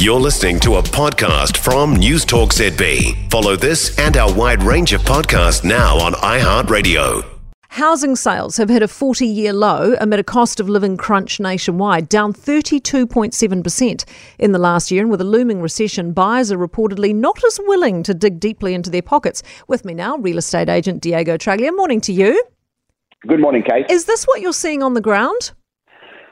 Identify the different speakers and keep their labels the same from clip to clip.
Speaker 1: You're listening to a podcast from News Talk ZB. Follow this and our wide range of podcasts now on iHeartRadio.
Speaker 2: Housing sales have hit a 40 year low amid a cost of living crunch nationwide, down 32.7% in the last year. And with a looming recession, buyers are reportedly not as willing to dig deeply into their pockets. With me now, real estate agent Diego Traglia. Morning to you.
Speaker 3: Good morning, Kate.
Speaker 2: Is this what you're seeing on the ground?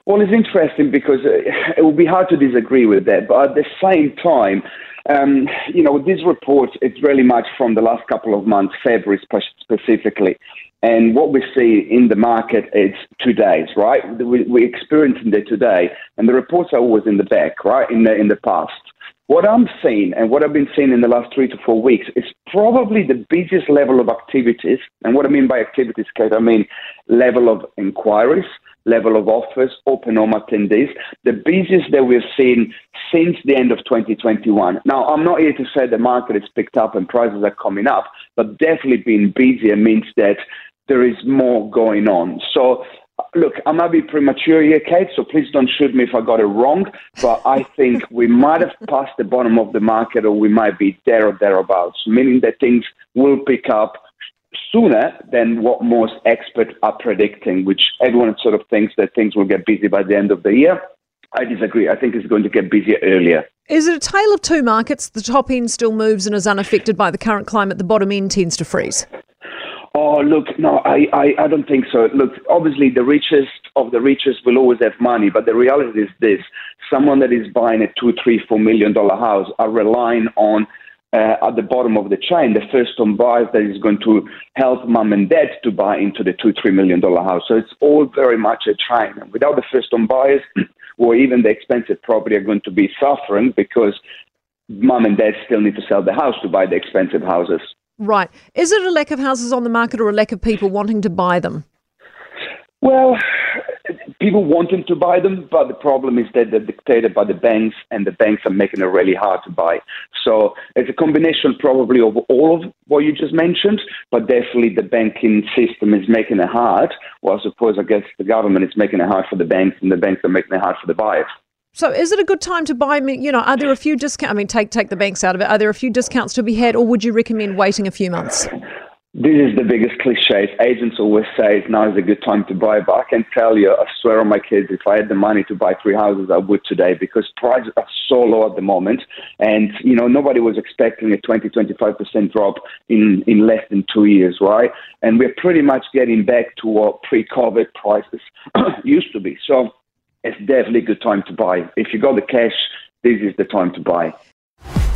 Speaker 3: Well, it's interesting because uh, it would be hard to disagree with that, but at the same time, um, you know, this report it's really much from the last couple of months, February specifically. And what we see in the market is two days, right? We, we're experiencing it today, and the reports are always in the back, right? In the in the past. What I'm seeing and what I've been seeing in the last three to four weeks is probably the busiest level of activities. And what I mean by activities, Kate, I mean level of inquiries, level of offers, open home attendees, the busiest that we've seen since the end of 2021. Now, I'm not here to say the market has picked up and prices are coming up, but definitely being busier means that there is more going on. So Look, I might be premature here, Kate, so please don't shoot me if I got it wrong. But I think we might have passed the bottom of the market or we might be there or thereabouts, meaning that things will pick up sooner than what most experts are predicting, which everyone sort of thinks that things will get busy by the end of the year. I disagree. I think it's going to get busier earlier.
Speaker 2: Is it a tale of two markets? The top end still moves and is unaffected by the current climate. The bottom end tends to freeze.
Speaker 3: Oh, look, no, I, I, I don't think so. Look, obviously, the richest of the richest will always have money, but the reality is this someone that is buying a two, three, four million dollar house are relying on uh, at the bottom of the chain, the first home buyers that is going to help mom and dad to buy into the two, three million dollar house. So it's all very much a chain. And without the first home buyers, or even the expensive property are going to be suffering because mom and dad still need to sell the house to buy the expensive houses.
Speaker 2: Right. Is it a lack of houses on the market or a lack of people wanting to buy them?
Speaker 3: Well, people wanting to buy them, but the problem is that they're dictated by the banks, and the banks are making it really hard to buy. So it's a combination probably of all of what you just mentioned, but definitely the banking system is making it hard. Well, I suppose I guess the government is making it hard for the banks, and the banks are making it hard for the buyers.
Speaker 2: So, is it a good time to buy? You know, are there a few discounts? I mean, take take the banks out of it. Are there a few discounts to be had, or would you recommend waiting a few months?
Speaker 3: This is the biggest cliche. Agents always say now is a good time to buy, but I can tell you, I swear on my kids, if I had the money to buy three houses, I would today because prices are so low at the moment. And, you know, nobody was expecting a 20, 25% drop in, in less than two years, right? And we're pretty much getting back to what pre COVID prices used to be. So it's definitely a good time to buy. If you got the cash, this is the time to buy.